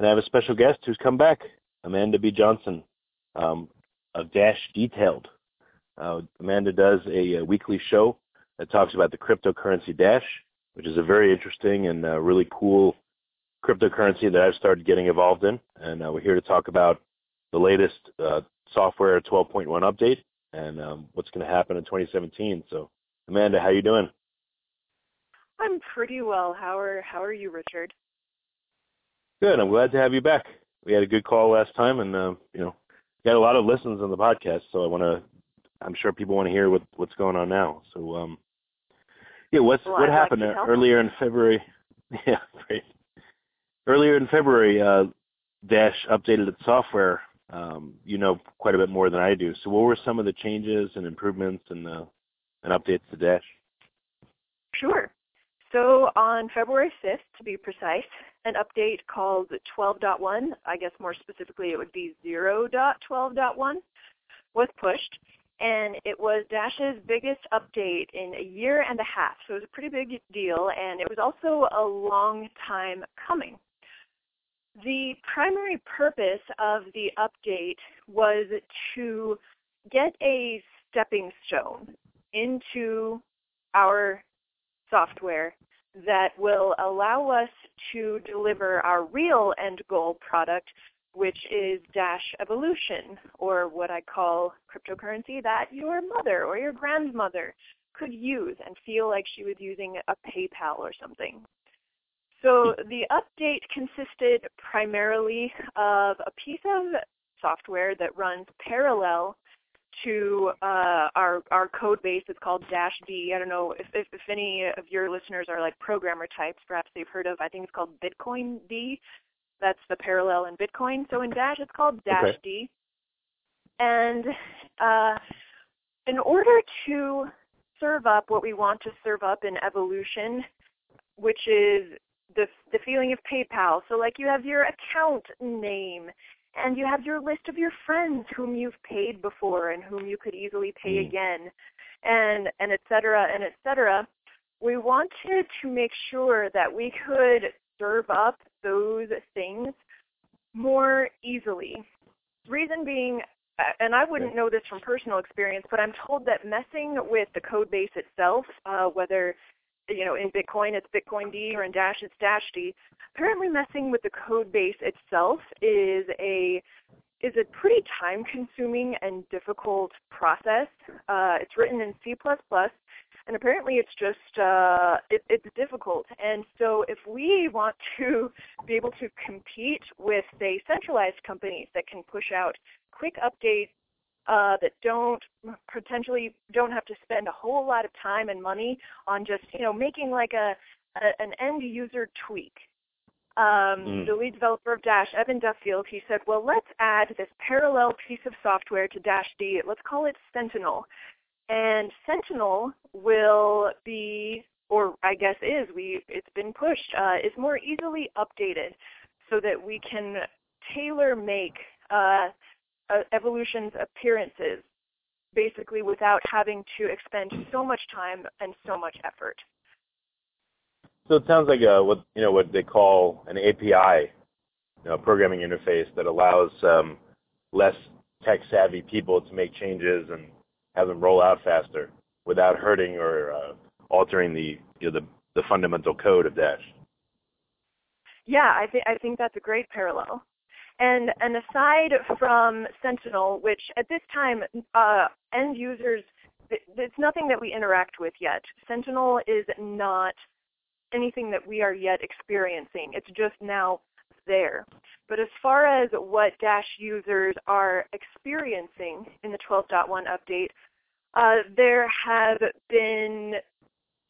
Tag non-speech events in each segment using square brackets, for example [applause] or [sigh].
And I have a special guest who's come back, Amanda B. Johnson um, of Dash Detailed. Uh, Amanda does a, a, weekly show that talks about the cryptocurrency Dash, which is a very interesting and uh, really cool cryptocurrency that I've started getting involved in. And uh, we're here to talk about the latest uh, software 12.1 update and um, what's going to happen in 2017. So, Amanda, how are you doing? I'm pretty well. How are How are you, Richard? Good. I'm glad to have you back. We had a good call last time, and uh, you know, got a lot of listens on the podcast. So I want to. I'm sure people want to hear what what's going on now. So, um, yeah, what's well, what I'd happened like earlier in February? [laughs] Yeah, great. Earlier in February, uh, Dash updated its software. Um, you know quite a bit more than I do. So, what were some of the changes and improvements and uh, and updates to Dash? Sure. So on February 5th, to be precise, an update called 12.1, I guess more specifically it would be 0.12.1, was pushed. And it was Dash's biggest update in a year and a half. So it was a pretty big deal, and it was also a long time coming. The primary purpose of the update was to get a stepping stone into our software that will allow us to deliver our real end goal product, which is Dash Evolution, or what I call cryptocurrency that your mother or your grandmother could use and feel like she was using a PayPal or something. So the update consisted primarily of a piece of software that runs parallel to uh, our our code base. It's called Dash D. I don't know if, if, if any of your listeners are like programmer types. Perhaps they've heard of. I think it's called Bitcoin D. That's the parallel in Bitcoin. So in Dash, it's called Dash okay. D. And uh, in order to serve up what we want to serve up in evolution, which is the the feeling of PayPal. So like you have your account name and you have your list of your friends whom you've paid before and whom you could easily pay mm. again and and et cetera and et cetera. We wanted to make sure that we could serve up those things more easily. Reason being and I wouldn't know this from personal experience, but I'm told that messing with the code base itself, uh, whether you know, in Bitcoin it's Bitcoin D or in Dash it's Dash D. Apparently messing with the code base itself is a is a pretty time consuming and difficult process. Uh, it's written in C and apparently it's just uh, it, it's difficult. And so if we want to be able to compete with say centralized companies that can push out quick updates uh, that don't potentially don't have to spend a whole lot of time and money on just you know making like a, a an end user tweak. Um, mm. The lead developer of Dash, Evan Duffield, he said, "Well, let's add this parallel piece of software to Dash D. Let's call it Sentinel, and Sentinel will be, or I guess is, we it's been pushed, uh, is more easily updated, so that we can tailor make." Uh, uh, evolution's appearances basically without having to expend so much time and so much effort. So it sounds like a, what you know what they call an API, you know, programming interface that allows um, less tech savvy people to make changes and have them roll out faster without hurting or uh, altering the you know the the fundamental code of Dash. Yeah, I think I think that's a great parallel. And, and aside from Sentinel, which at this time uh, end users, it's nothing that we interact with yet. Sentinel is not anything that we are yet experiencing. It's just now there. But as far as what Dash users are experiencing in the 12.1 update, uh, there have been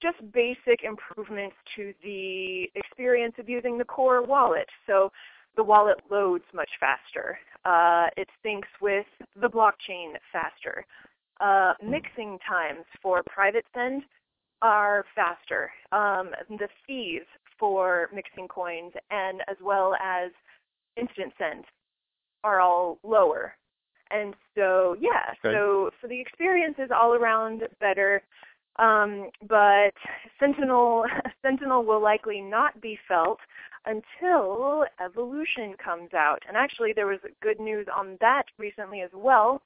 just basic improvements to the experience of using the core wallet. So the wallet loads much faster. Uh, it syncs with the blockchain faster. Uh, mixing times for private send are faster. Um, the fees for mixing coins and as well as instant send are all lower. And so, yeah, okay. so so the experience is all around better. Um, but Sentinel [laughs] Sentinel will likely not be felt until Evolution comes out. And actually, there was good news on that recently as well,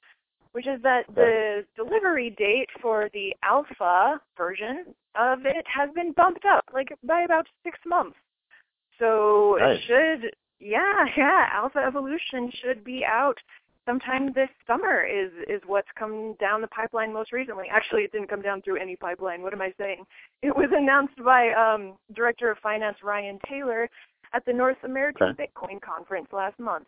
which is that the delivery date for the alpha version of it has been bumped up, like by about six months. So nice. it should, yeah, [laughs] yeah, Alpha Evolution should be out sometime this summer is is what's come down the pipeline most recently. Actually, it didn't come down through any pipeline. What am I saying? It was announced by um, Director of Finance Ryan Taylor at the North American okay. Bitcoin conference last month.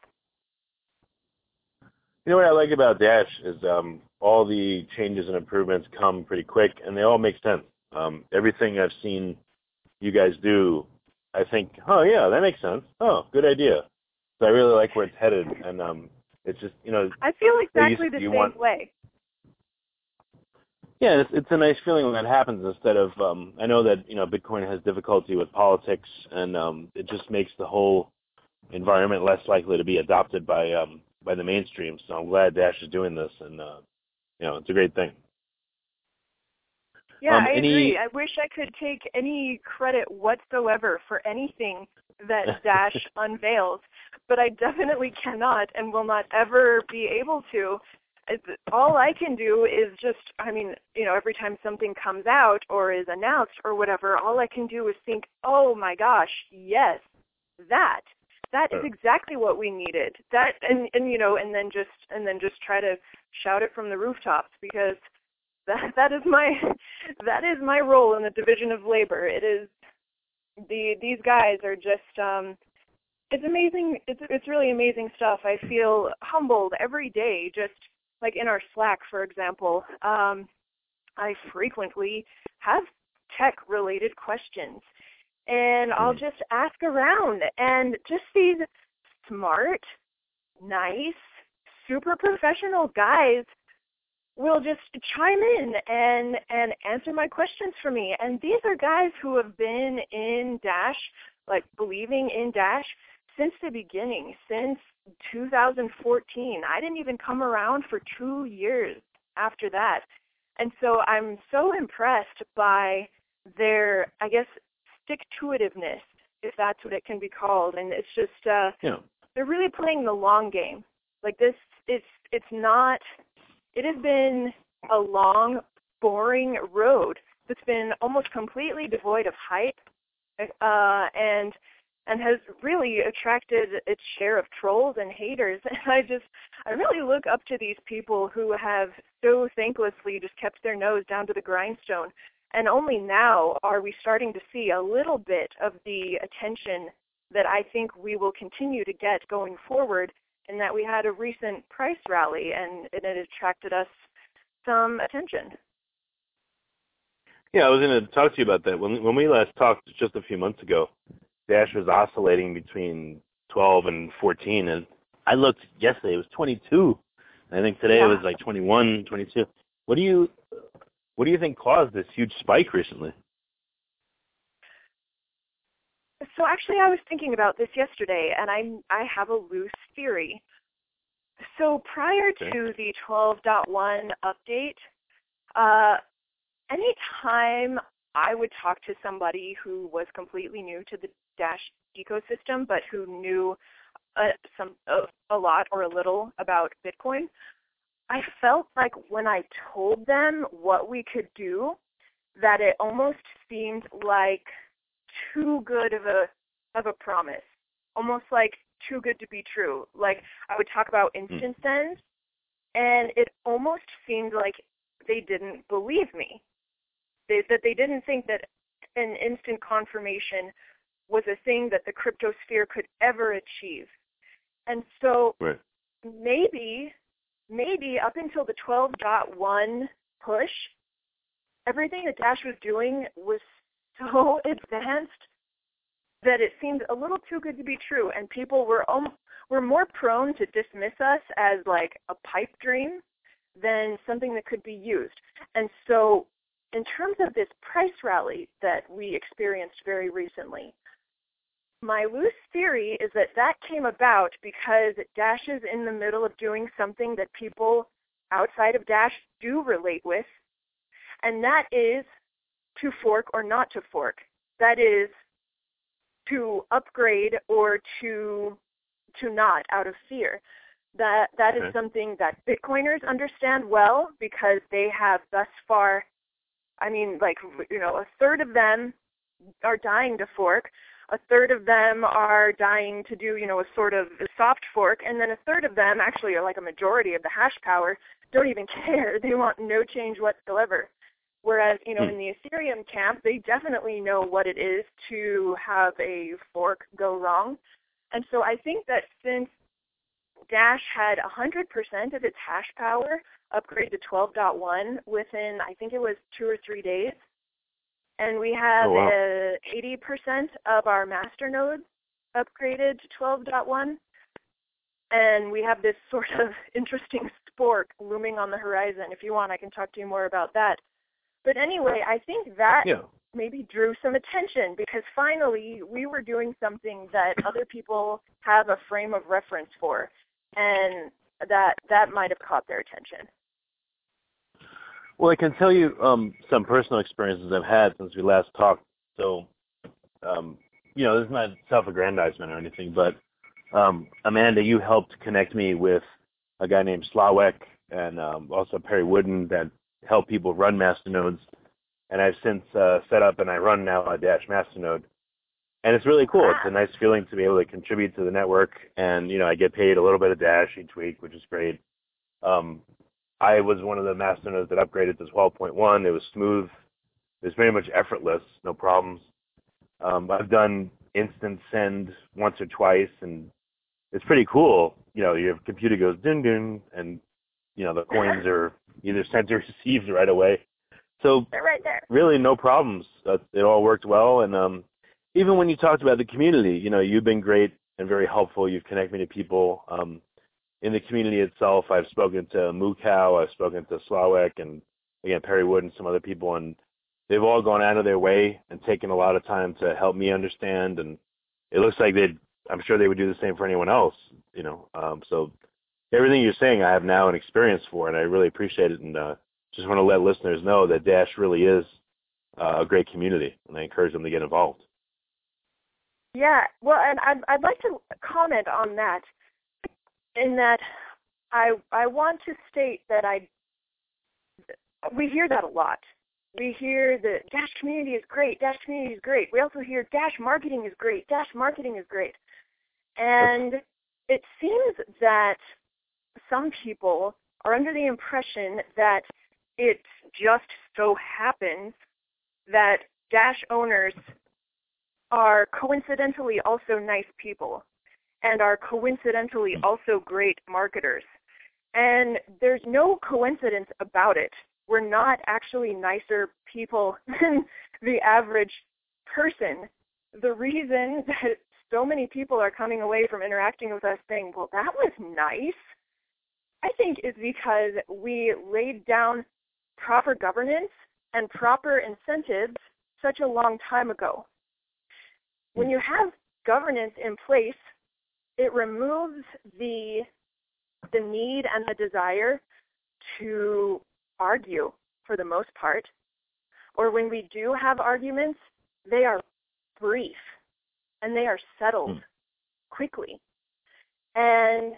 You know what I like about Dash is um, all the changes and improvements come pretty quick, and they all make sense. Um, everything I've seen you guys do, I think, oh yeah, that makes sense. Oh, good idea. So I really like where it's headed, and um, it's just you know. I feel exactly the same want, way. Yeah, it's it's a nice feeling when that happens. Instead of um, I know that you know Bitcoin has difficulty with politics, and um, it just makes the whole environment less likely to be adopted by um, by the mainstream. So I'm glad Dash is doing this, and uh, you know it's a great thing. Yeah, um, I any... agree. I wish I could take any credit whatsoever for anything that [laughs] Dash unveils, but I definitely cannot and will not ever be able to. All I can do is just, I mean, you know, every time something comes out or is announced or whatever, all I can do is think, oh my gosh, yes, that. That is exactly what we needed. That and and you know, and then just and then just try to shout it from the rooftops because [laughs] that that is my that is my role in the division of labor. It is the these guys are just um it's amazing it's it's really amazing stuff. I feel humbled every day just like in our Slack for example. Um I frequently have tech related questions and I'll mm. just ask around and just these smart, nice, super professional guys will just chime in and and answer my questions for me. And these are guys who have been in Dash, like believing in Dash since the beginning, since 2014. I didn't even come around for 2 years after that. And so I'm so impressed by their I guess stick to itiveness, if that's what it can be called. And it's just uh yeah. they're really playing the long game. Like this it's it's not it has been a long, boring road that's been almost completely devoid of hype, uh, and and has really attracted its share of trolls and haters. [laughs] And I just, I really look up to these people who have so thanklessly just kept their nose down to the grindstone. And only now are we starting to see a little bit of the attention that I think we will continue to get going forward in that we had a recent price rally and, and it attracted us some attention. Yeah, I was going to talk to you about that. When when we last talked just a few months ago, Dash was oscillating between 12 and 14, and I looked yesterday; it was 22. I think today yeah. it was like 21, 22. What do you what do you think caused this huge spike recently? So actually, I was thinking about this yesterday, and I I have a loose theory. So prior okay. to the 12.1 update, uh, anytime I would talk to somebody who was completely new to the Dash ecosystem, but who knew uh, some uh, a lot or a little about Bitcoin, I felt like when I told them what we could do, that it almost seemed like too good of a of a promise, almost like too good to be true. Like I would talk about hmm. instant sends, and it almost seemed like they didn't believe me. They, that they didn't think that an instant confirmation was a thing that the cryptosphere could ever achieve. And so right. maybe, maybe up until the 12.1 push, everything that Dash was doing was so [laughs] advanced that it seemed a little too good to be true, and people were were more prone to dismiss us as like a pipe dream than something that could be used. And so, in terms of this price rally that we experienced very recently, my loose theory is that that came about because Dash is in the middle of doing something that people outside of Dash do relate with, and that is to fork or not to fork. That is to upgrade or to to not out of fear. That that okay. is something that Bitcoiners understand well because they have thus far I mean like you know a third of them are dying to fork a third of them are dying to do, you know, a sort of a soft fork, and then a third of them, actually, are like a majority of the hash power, don't even [laughs] care. They want no change whatsoever. Whereas, you know, hmm. in the Ethereum camp, they definitely know what it is to have a fork go wrong. And so I think that since Dash had 100% of its hash power upgrade to 12.1 within, I think it was two or three days, and we have oh, wow. uh, 80% of our master nodes upgraded to 12.1, and we have this [laughs] sort of interesting spork looming on the horizon. If you want, I can talk to you more about that. But anyway, I think that yeah. maybe drew some attention because finally we were doing something that other people have a frame of reference for, and that that might have caught their attention. Well, I can tell you um, some personal experiences I've had since we last talked. So, um, you know, this is not self-aggrandizement or anything, but um, Amanda, you helped connect me with a guy named Slawek and um, also Perry Woodin that help people run masternodes. And I've since uh, set up and I run now a Dash masternode. And it's really cool. It's a nice feeling to be able to contribute to the network. And, you know, I get paid a little bit of Dash each week, which is great. Um, I was one of the masternodes that upgraded to 12.1. It was smooth. It was very much effortless, no problems. Um, I've done instant send once or twice, and it's pretty cool. You know, your computer goes ding ding, and you know the coins are either sent or [laughs] received right away. So They're right there. Really, no problems. Uh, it all worked well, and um, even when you talked about the community, you know, you've been great and very helpful. You've connected me to people. Um, in the community itself, I've spoken to Mukow, I've spoken to Slawek, and again Perry Wood and some other people, and they've all gone out of their way and taken a lot of time to help me understand. And it looks like they, I'm sure they would do the same for anyone else, you know. Um, so everything you're saying, I have now an experience for, and I really appreciate it. And uh, just want to let listeners know that Dash really is uh, a great community, and I encourage them to get involved. Yeah, well, and I'd, I'd like to comment on that in that I I want to state that I we hear that a lot. We hear that Dash community is great, Dash community is great. We also hear Dash marketing is great, Dash marketing is great. And it seems that some people are under the impression that it just so happens that Dash owners are coincidentally also nice people and are coincidentally also great marketers. And there's no coincidence about it. We're not actually nicer people [laughs] than the average person. The reason [laughs] that so many people are coming away from interacting with us saying, well, that was nice, I think is because we laid down proper governance and proper incentives such a long time ago. When you have governance in place it removes the the need and the desire to argue for the most part. Or when we do have arguments, they are brief and they are settled mm. quickly. And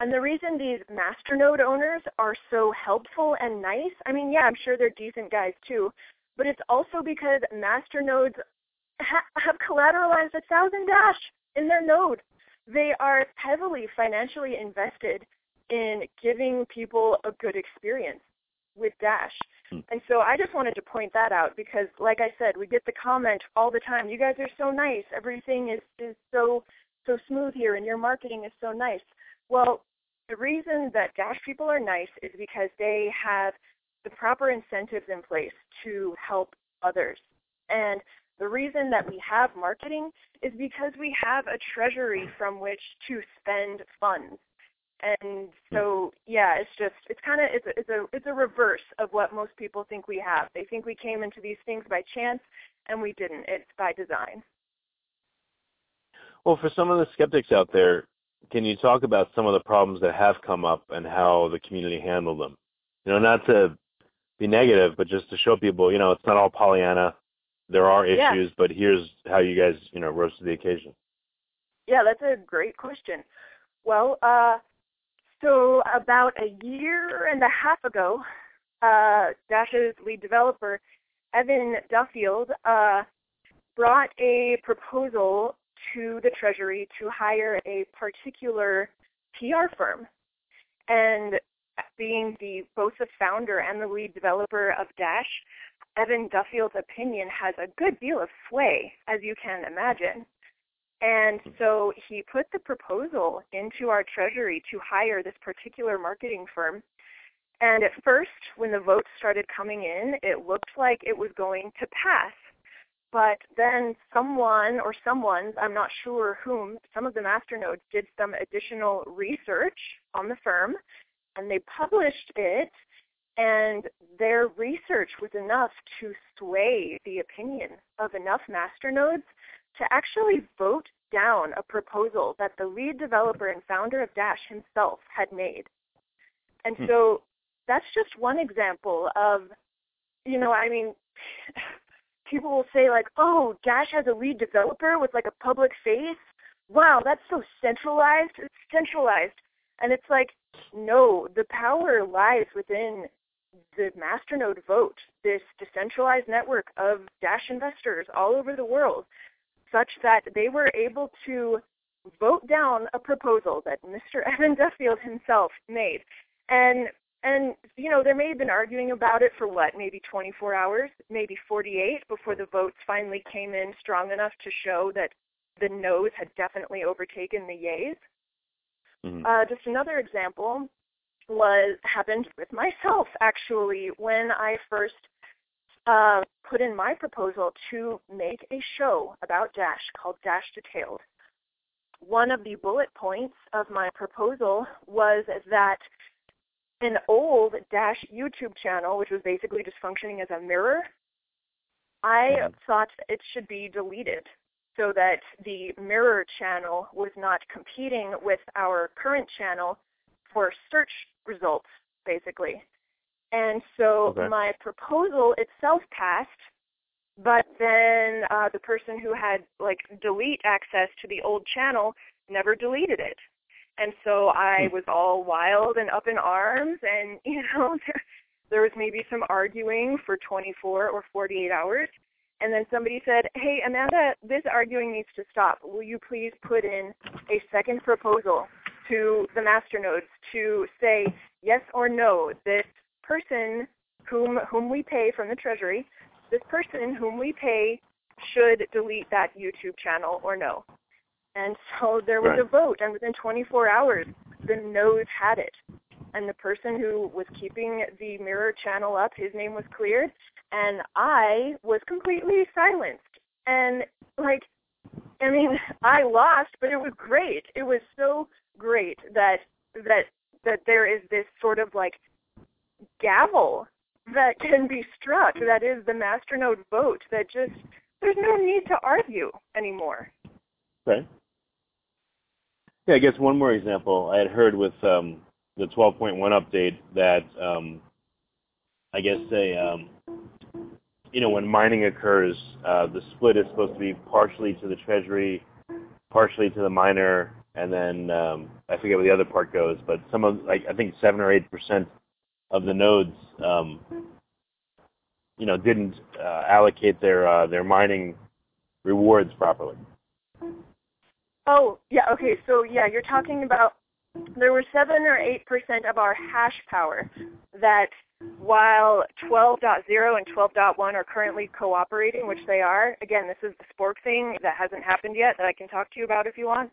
and the reason these masternode owners are so helpful and nice, I mean, yeah, I'm sure they're decent guys too, but it's also because masternodes ha- have collateralized a thousand dash in their node they are heavily financially invested in giving people a good experience with Dash. Hmm. And so I just wanted to point that out because like I said, we get the comment all the time, you guys are so nice. Everything is is so so smooth here and your marketing is so nice. Well, the reason that Dash people are nice is because they have the proper incentives in place to help others. And The reason that we have marketing is because we have a treasury from which to spend funds. And hmm. so yeah, it's just it's kind of it's a, it's a it's a reverse of what most people think we have. They think we came into these things by chance and we didn't. It's by design. Well, for some of the skeptics out there, can you talk about some of the problems that have come up and how the community handled them? You know, not to be negative, but just to show people, you know, it's not all Pollyanna. There are issues, yeah. but here's how you guys, you know, rose to the occasion. Yeah, that's a great question. Well, uh, so about a year and a half ago, uh, Dash's lead developer, Evan Duffield, uh, brought a proposal to the Treasury to hire a particular PR firm. And being the both the founder and the lead developer of Dash, Evan Duffield's opinion has a good deal of sway, as you can imagine. And hmm. so he put the proposal into our treasury to hire this particular marketing firm. And at first, when the votes started coming in, it looked like it was going to pass. But then someone or someone's, I'm not sure whom, some of the masternodes did some additional research on the firm and they published it and their research was enough to sway the opinion of enough masternodes to actually vote down a proposal that the lead developer and founder of Dash himself had made. And hmm. so that's just one example of, you know, I mean, [laughs] people will say like, "Oh, Dash has a lead developer with like a public face." Wow, that's so centralized. It's centralized. And it's like, no, the power lies within the masternode vote, this decentralized network of Dash investors all over the world, such that they were able to vote down a proposal that Mr. [laughs] Evan Duffield himself made. And and you know, they may have been arguing about it for what, maybe 24 hours, maybe 48 before the votes finally came in strong enough to show that the no's had definitely overtaken the yays. Mm-hmm. Uh, just another example was happened with myself actually when I first uh, put in my proposal to make a show about Dash called Dash Detailed. One of the bullet points of my proposal was that an old Dash YouTube channel, which was basically just functioning as a mirror, I thought it should be deleted so that the mirror channel was not competing with our current channel for search results, basically. And so okay. my proposal itself passed, but then uh, the person who had like delete access to the old channel never deleted it. And so I hmm. was all wild and up in arms, and [laughs] you know, there, there was maybe some arguing for 24 or 48 hours and then somebody said, "Hey, Amanda, this arguing needs to stop. Will you please put in a second proposal to the masternodes to say yes or no this person whom whom we pay from the treasury, this person whom we pay should delete that YouTube channel or no?" And so there was right. a vote, and within 24 hours, the no's had it and the person who was keeping the mirror channel up, his name was cleared, and I was completely silenced. And like, I mean, [laughs] I lost, but it was great. It was so great that that that there is this sort of like gavel that can be struck. That is the masternode vote. That just there's no need to argue anymore. Right. Yeah, I guess one more example I had heard with um, the 12.1 update that um, I guess a um, you know when mining occurs, uh, the split is supposed to be partially to the treasury, partially to the miner, and then um, I forget where the other part goes, but some of like I think seven or eight percent of the nodes, um, you know, didn't uh, allocate their uh, their mining rewards properly. Oh yeah, okay, so yeah, you're talking about there were 7 or 8% of our hash power that while 12.0 and 12.1 are currently cooperating, which they are, again, this is the Spork thing that hasn't happened yet that I can talk to you about if you want.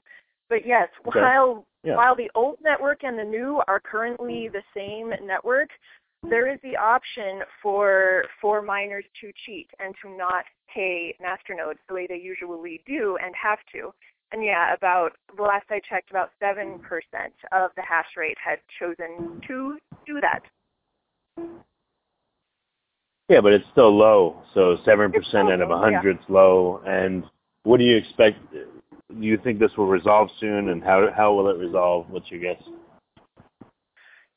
But yes, okay. while yeah. while the old network and the new are currently mm. the same network, there is the option for for miners to cheat and to not pay masternodes the way they usually do and have to. And yeah, about the last I checked, about seven mm. percent of the hash rate had chosen to do that. Yeah, but it's still low. So seven percent out of a hundred is low. And what do you expect? Do you think this will resolve soon? And how how will it resolve? What's your guess?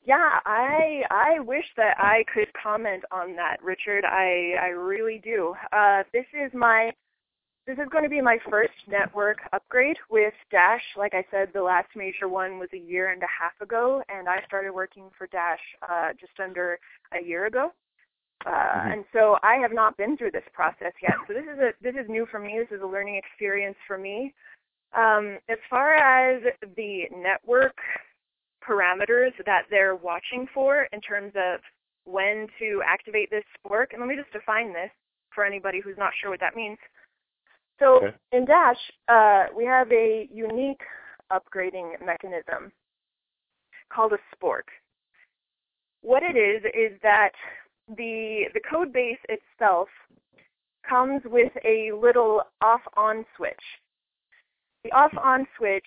Yeah, I I wish that I could comment on that, Richard. I I really do. Uh, this is my this is going to be my first network upgrade with Dash. Like I said, the last major one was a year and a half ago, and I started working for Dash uh, just under a year ago. Uh, mm-hmm. And so I have not been through this process yet. So this is a this is new for me. This is a learning experience for me. Um, as far as the network parameters that they're watching for in terms of when to activate this spork. And let me just define this for anybody who's not sure what that means. So okay. in Dash, uh, we have a unique upgrading mechanism called a spork. What it is is that the the code base itself comes with a little off-on switch. The off-on switch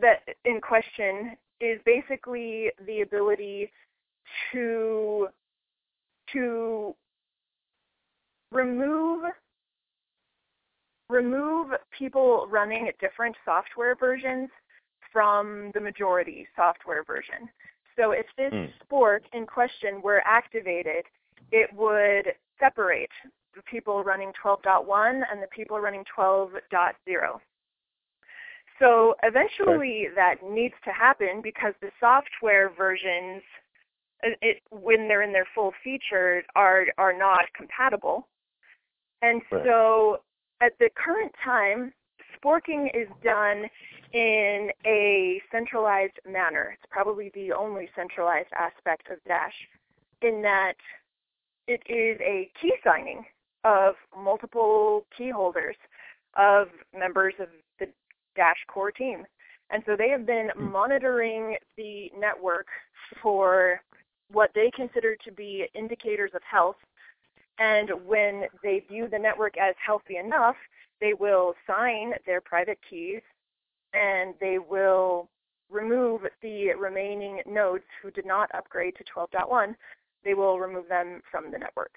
that in question is basically the ability to to remove remove people running different software versions from the majority software version. So if this mm. spork in question were activated, it would separate the people running 12.1 and the people running 12.0. So eventually that needs to happen because the software versions, it, when they're in their full feature, are are not compatible. And right. so at the current time, sporking is done in a centralized manner. It's probably the only centralized aspect of Dash in that it is a key signing of multiple key holders of members of Dash core team. And so they have been hmm. monitoring the network for what they consider to be indicators of health. And when they view the network as healthy enough, they will sign their private keys and they will remove the remaining nodes who did not upgrade to 12.1. They will remove them from the network,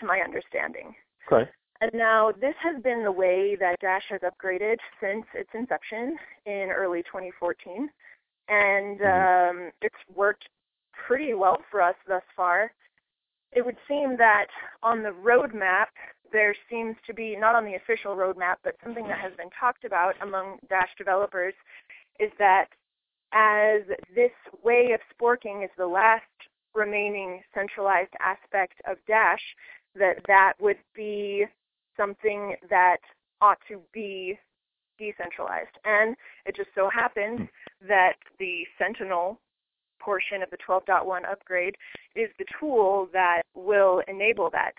to my understanding. Okay. And now this has been the way that Dash has upgraded since its inception in early 2014, and mm-hmm. um, it's worked pretty well for us thus far. It would seem that on the roadmap, there seems to be, not on the official roadmap, but something that has been talked about among Dash developers, is that as this way of sporking is the last remaining centralized aspect of Dash, that that would be something that ought to be decentralized. And it just so happens hmm. that the Sentinel portion of the 12.1 upgrade is the tool that will enable that.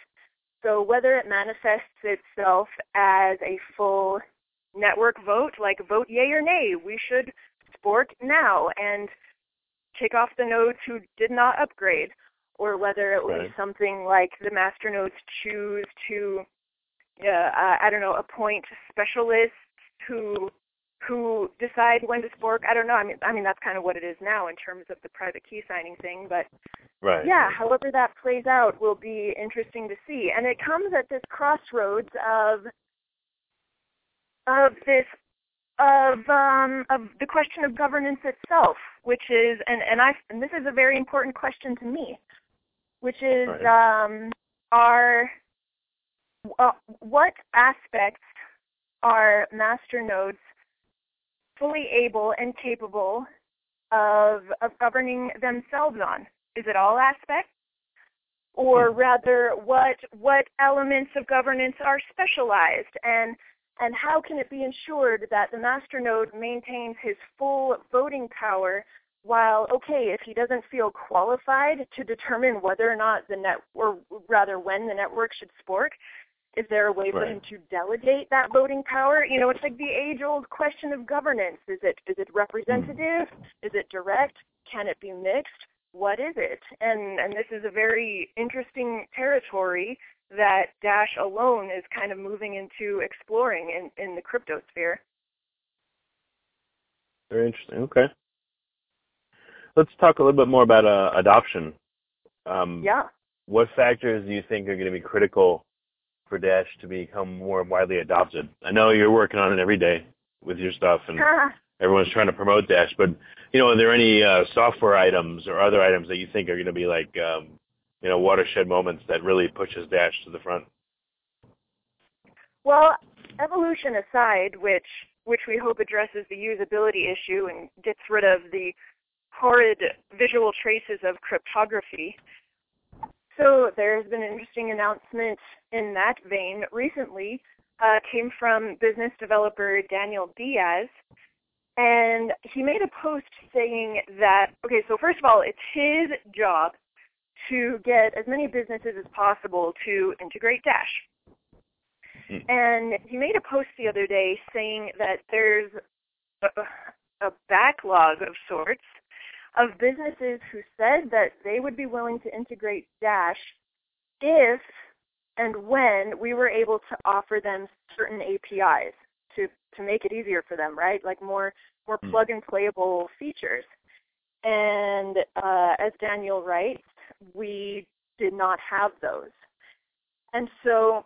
So whether it manifests itself as a full network vote, like vote yay or nay, we should spork now and kick off the nodes who did not upgrade, or whether it was right. something like the master nodes choose to uh, I don't know, appoint specialists who who decide when to spork. I don't know. I mean, I mean that's kind of what it is now in terms of the private key signing thing. But right. yeah, however that plays out will be interesting to see. And it comes at this crossroads of of this of um, of the question of governance itself, which is and and I and this is a very important question to me, which is right. um, are uh, what aspects are master nodes fully able and capable of, of governing themselves on? Is it all aspects? Or hmm. rather, what what elements of governance are specialized, and and how can it be ensured that the master node maintains his full voting power while okay if he doesn't feel qualified to determine whether or not the net or rather when the network should spork is there a way for him to delegate that voting power? You know, it's like the age-old question of governance. Is it is it representative? Mm. Is it direct? Can it be mixed? what is it? And and this is a very interesting territory that Dash alone is kind of moving into exploring in, in the crypto sphere. Very interesting. Okay. Let's talk a little bit more about uh, adoption. Um, yeah. What factors do you think are going to be critical for Dash to become more widely adopted? I know you're working on it every day with your stuff, and [laughs] everyone's trying to promote Dash. But you know, are there any uh, software items or other items that you think are going to be like, um, you know, watershed moments that really pushes Dash to the front? Well, evolution aside, which which we hope addresses the usability issue and gets rid of the horrid visual traces of cryptography. So there has been an interesting announcement in that vein recently. Uh, came from business developer Daniel Diaz, and he made a post saying that okay, so first of all, it's his job to get as many businesses as possible to integrate Dash. Hmm. And he made a post the other day saying that there's a, a backlog of sorts of businesses who said that they would be willing to integrate Dash if and when we were able to offer them certain APIs to to make it easier for them, right? Like more more hmm. plug and playable features. And uh, as Daniel writes, we did not have those. And so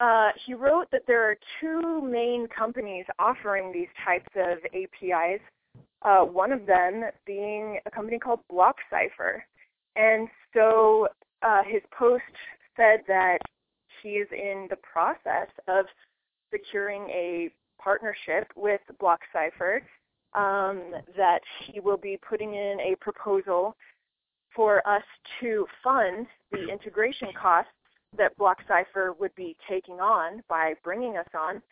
uh, he wrote that there are two main companies offering these types of APIs. Uh, one of them being a company called BlockCypher. And so uh, his post said that he is in the process of securing a partnership with BlockCypher, um, that he will be putting in a proposal for us to fund the integration costs that BlockCypher would be taking on by bringing us on,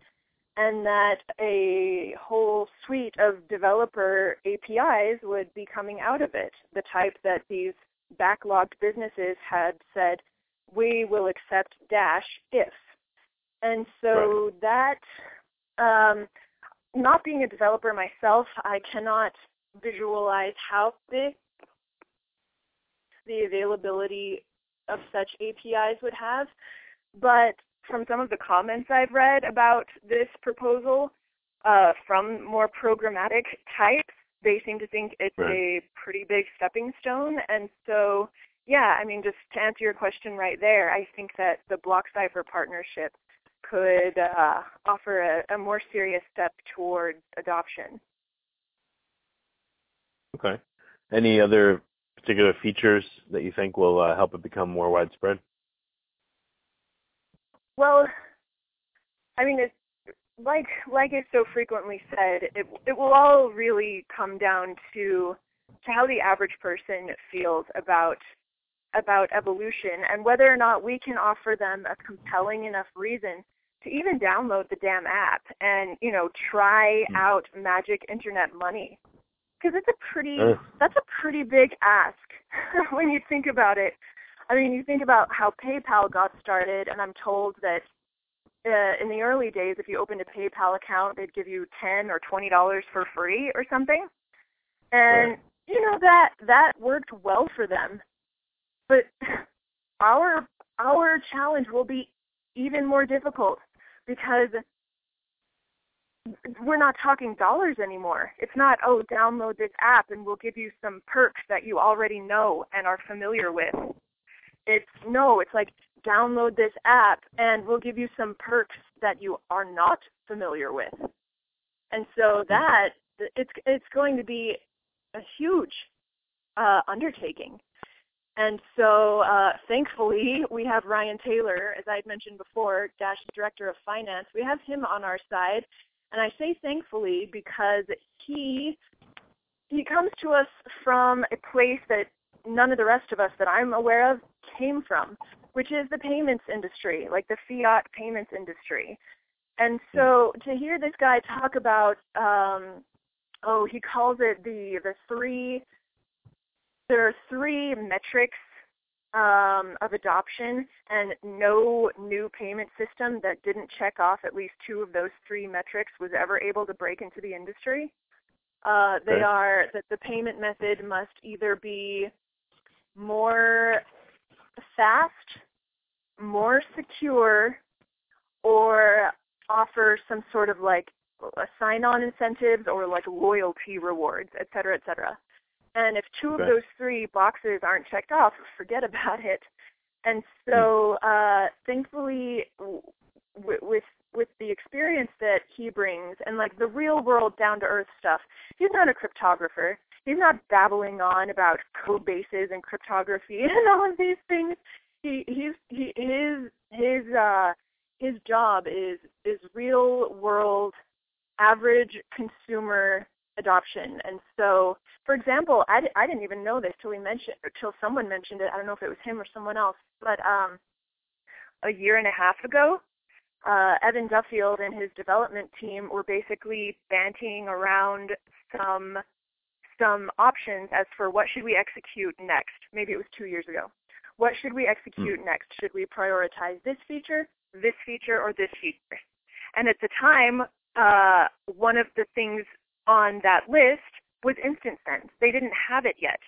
and that a whole suite of developer APIs would be coming out of it, the type that these backlogged businesses had said, we will accept Dash if. And so right. that, um, not being a developer myself, I cannot visualize how big the availability of such APIs would have. But from some of the comments I've read about this proposal uh, from more programmatic types, they seem to think it's right. a pretty big stepping stone. And so, yeah, I mean, just to answer your question right there, I think that the BlockCypher partnership could uh, offer a, a more serious step toward adoption. Okay. Any other particular features that you think will uh, help it become more widespread? Well, I mean, it's like like is so frequently said, it it will all really come down to to how the average person feels about about evolution and whether or not we can offer them a compelling enough reason to even download the damn app and you know try mm. out magic internet money because it's a pretty uh. that's a pretty big ask [laughs] when you think about it. I mean, you think about how PayPal got started, and I'm told that uh, in the early days, if you opened a PayPal account, they'd give you ten or twenty dollars for free or something, and right. you know that that worked well for them. But [laughs] our our challenge will be even more difficult because we're not talking dollars anymore. It's not, oh, download this app and we'll give you some perks that you already know and are familiar with. It's no, it's like download this app and we'll give you some perks that you are not familiar with. And so that it's it's going to be a huge uh, undertaking. And so, uh, thankfully, we have Ryan Taylor, as I had mentioned before, Dash's director of finance. We have him on our side, and I say thankfully because he he comes to us from a place that none of the rest of us that I'm aware of came from, which is the payments industry, like the fiat payments industry. And so to hear this guy talk about um oh, he calls it the the three there are three metrics um, of adoption and no new payment system that didn't check off at least two of those three metrics was ever able to break into the industry. Uh, they okay. are that the payment method must either be more fast, more secure, or offer some sort of like a sign-on incentives or like loyalty rewards, et cetera, et cetera. And if two of those three boxes aren't checked off, [laughs] forget about it. And so, uh, thankfully, w- with with the experience that he brings and like the real world down to earth stuff, he's not a cryptographer. He's not babbling on about code bases and cryptography [laughs] and all of these things. He he's he his his uh his job is is real world average consumer adoption. And so, for example, I, I didn't even know this till we mentioned, till someone mentioned it. I don't know if it was him or someone else, but um, a year and a half ago, uh, Evan Duffield and his development team were basically banting around some some options as for what should we execute next. Maybe it was two years ago. What should we execute mm. next? Should we prioritize this feature, this feature, or this feature? And at the time, uh, one of the things on that list was instant send. They didn't have it yet.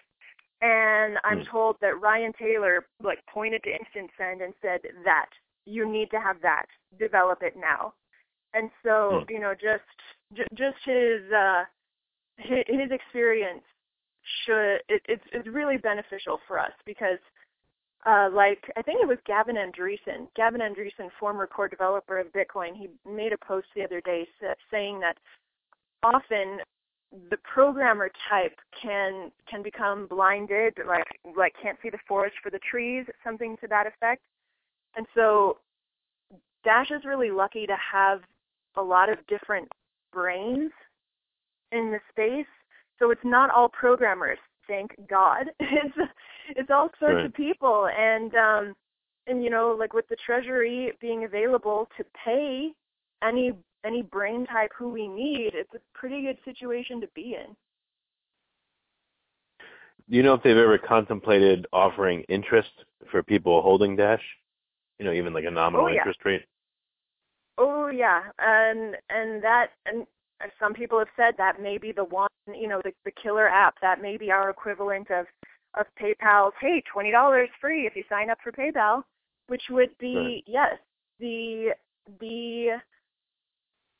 And I'm mm. told that Ryan Taylor like pointed to instant send and said that you need to have that. Develop it now. And so, mm. you know, just just his uh his, his experience should it, it's it's really beneficial for us because uh, like I think it was Gavin Andresen, Gavin Andresen, former core developer of Bitcoin, he made a post the other day saying that often the programmer type can can become blinded, like like can't see the forest for the trees, something to that effect. And so Dash is really lucky to have a lot of different brains in the space. So it's not all programmers, thank God. [laughs] It's it's all sorts right. of people and um and you know, like with the treasury being available to pay any any brain type who we need, it's a pretty good situation to be in. Do you know if they've ever contemplated offering interest for people holding Dash? You know, even like a nominal oh, yeah. interest rate. Oh yeah, and and that and some people have said that may be the one, you know, the the killer app that may be our equivalent of of PayPal's. Hey, twenty dollars free if you sign up for PayPal, which would be right. yes, the the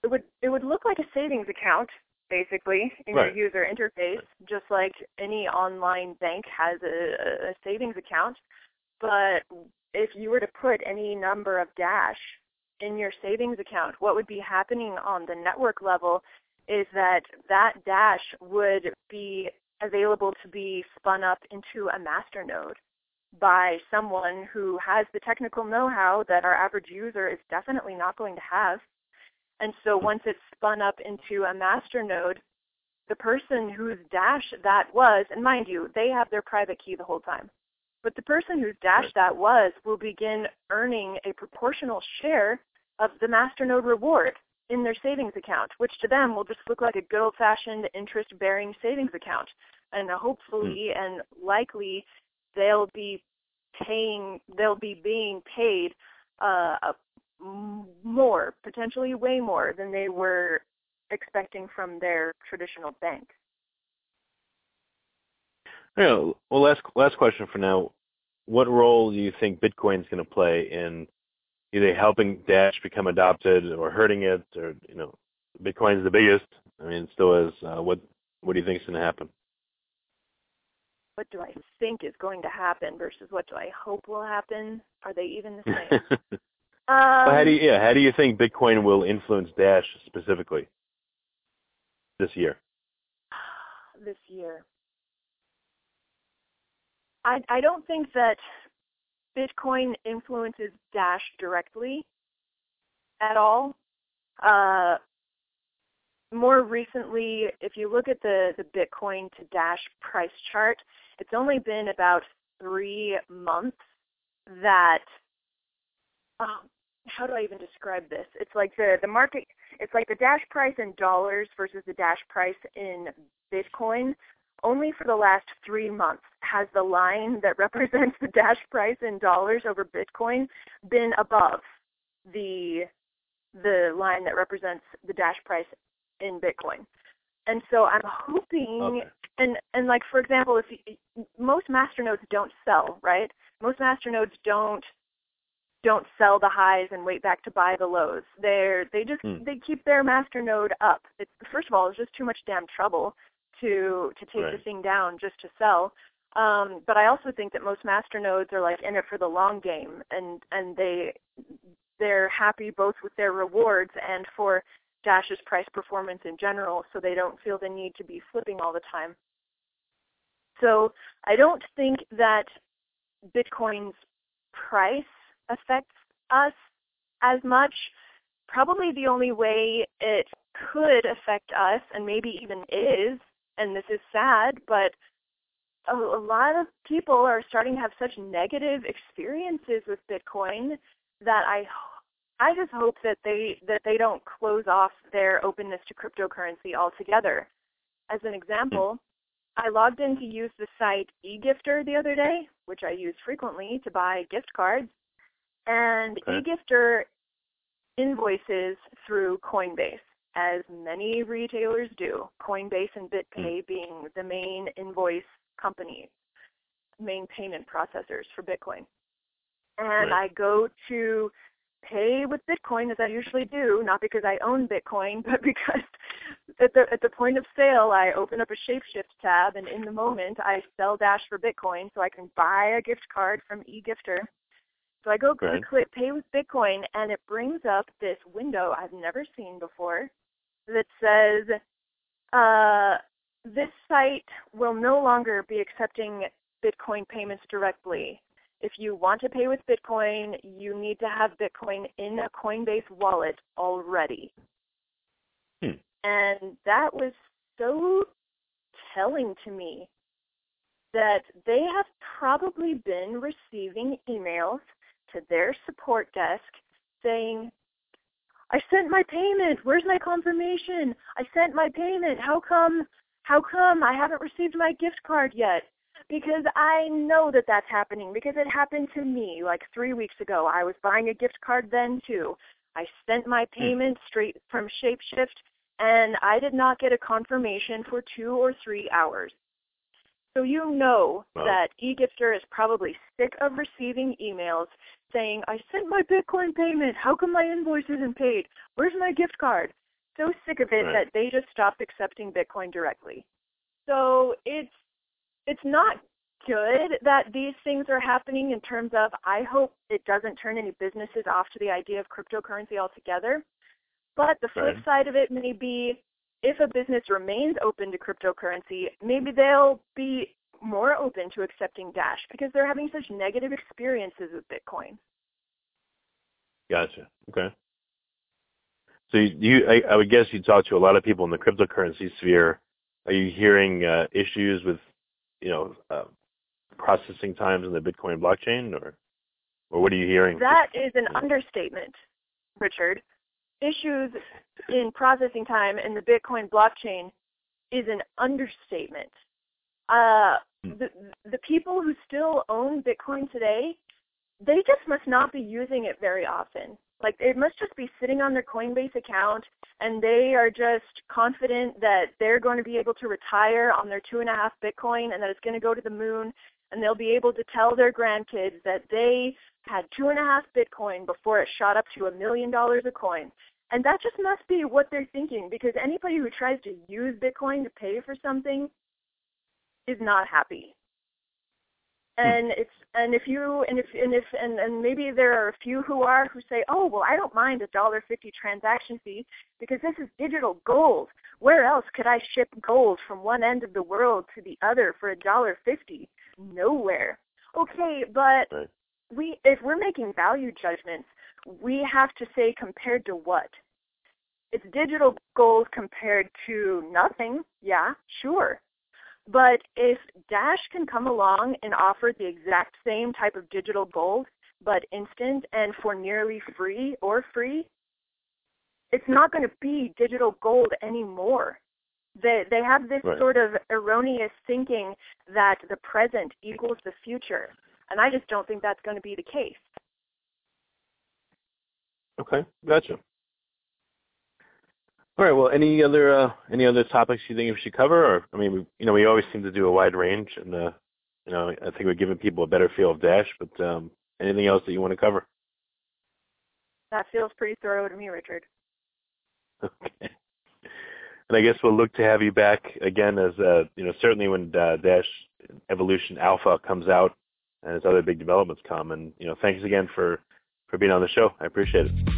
it would it would look like a savings account basically in right. your user interface, just like any online bank has a, a savings account. But if you were to put any number of dash in your savings account, what would be happening on the network level is that that dash would be available to be spun up into a master node by someone who has the technical know-how that our average user is definitely not going to have. And so once it's spun up into a master node, the person whose dash that was, and mind you, they have their private key the whole time, but the person whose dash that was will begin earning a proportional share of the masternode reward in their savings account, which to them will just look like a good old fashioned interest bearing savings account. And hopefully mm. and likely they'll be paying, they'll be being paid uh, more, potentially way more than they were expecting from their traditional bank. Yeah. Well, last last question for now. What role do you think Bitcoin is going to play in either helping Dash become adopted or hurting it, or you know, Bitcoin is the biggest. I mean, it still is. Uh, what What do you think is going to happen? What do I think is going to happen versus what do I hope will happen? Are they even the same? Um, [laughs] well, how do you yeah how do you think Bitcoin will influence Dash specifically this year? [sighs] This year, I I don't think that Bitcoin influences Dash directly at all. Uh, more recently, if you look at the, the Bitcoin to Dash price chart, it's only been about three months that um, how do I even describe this? It's like the the market. It's like the dash price in dollars versus the dash price in Bitcoin. Only for the last three months has the line that [laughs] represents the dash price in dollars over Bitcoin been above the the line that represents the dash price in Bitcoin. And so I'm hoping okay. and and like for example, if you, most masternodes don't sell, right? Most masternodes don't don't sell the highs and wait back to buy the lows. They're they just Hmm. they keep their masternode up. It's first of all, it's just too much damn trouble to to take the thing down just to sell. Um, but I also think that most masternodes are like in it for the long game, and and they they're happy both with their rewards and for Dash's price performance in general, so they don't feel the need to be flipping all the time. So I don't think that Bitcoin's price affects us as much. Probably the only way it could affect us, and maybe even is, and this is sad, but a, a lot of people are starting to have such negative experiences with Bitcoin that I I just hope that they that they don't close off their openness to cryptocurrency altogether. As an hmm. example, I logged in to use the site eGifter the other day, which I use frequently to buy gift cards, and Okay. eGifter invoices through Coinbase, as many retailers do. Coinbase and BitPay mm. being the main invoice companies, main payment processors for Bitcoin. And Right. I go to pay with Bitcoin as I usually do, not because I own Bitcoin, [laughs] but because at the at the point of sale I open up a Shapeshift tab and in the moment I sell Dash for Bitcoin so I can buy a gift card from eGifter. So I go Right. click, click pay with Bitcoin and it brings up this window I've never seen before that says uh, this site will no longer be accepting Bitcoin payments directly. If you want to pay with Bitcoin, you need to have Bitcoin in a Coinbase wallet already. Hmm. And that was so telling to me that they have probably been receiving emails to their support desk saying, I sent my payment. Where's my confirmation? I sent my payment. How come how come I haven't received my gift card yet? Because I know that that's happening because it happened to me like 3 weeks ago. I was buying a gift card then too. I sent my hmm. payment straight from Shapeshift and I did not get a confirmation for 2 or 3 hours. So you know Wow. that eGifter is probably sick of receiving emails saying, I sent my Bitcoin payment. How come my invoice isn't paid? Where's my gift card? So sick of it Right. that they just stopped accepting Bitcoin directly. So it's it's not good that these things are happening in terms of I hope it doesn't turn any businesses off to the idea of cryptocurrency altogether. But the flip Right. side of it may be if a business remains open to cryptocurrency, maybe they'll be more open to accepting Dash because they're having such negative experiences with Bitcoin. Gotcha. Okay. So you, you I, I would guess you talk to a lot of people in the cryptocurrency sphere. Are you hearing uh, issues with, you know, uh, processing times in the Bitcoin blockchain, or, or what are you hearing? That is an understatement, Richard. Issues in processing time in the Bitcoin blockchain is an understatement. Uh, Hmm. the the people who still own Bitcoin today, they just must not be using it very often. Like it must just be sitting on their Coinbase account, and they are just confident that they're going to be able to retire on their two and a half Bitcoin, and that it's going to go to the moon, and they'll be able to tell their grandkids that they had two and a half Bitcoin before it shot up to a million dollars a coin. And that just must be what they're thinking because anybody who tries to use Bitcoin to pay for something is not happy. Hmm. And it's and if you and if and if and, and maybe there are a few who are who say, Oh, well I don't mind a dollar fifty transaction fee because this is digital gold. Where else could I ship gold from one end of the world to the other for a dollar fifty? Nowhere. Okay, but Right. we if we're making value judgments, we have to say compared to what? It's digital gold compared to nothing, yeah, sure. But if Dash can come along and offer the exact same type of digital gold, but instant and for nearly free or free, it's not going to be digital gold anymore. They they have this Right. sort of erroneous thinking that the present equals the future, and I just don't think that's going to be the case. Okay, gotcha. All right. Well, any other uh, any other topics you think we should cover? Or I mean, we, you know, we always seem to do a wide range, and uh, you know, I think we're giving people a better feel of Dash. But um, anything else that you want to cover? That feels pretty thorough to me, Richard. [laughs] Okay. And I guess we'll look to have you back again as uh, you know, certainly when uh, Dash Evolution Alpha comes out and as other big developments come. And you know, thanks again for for being on the show. I appreciate it.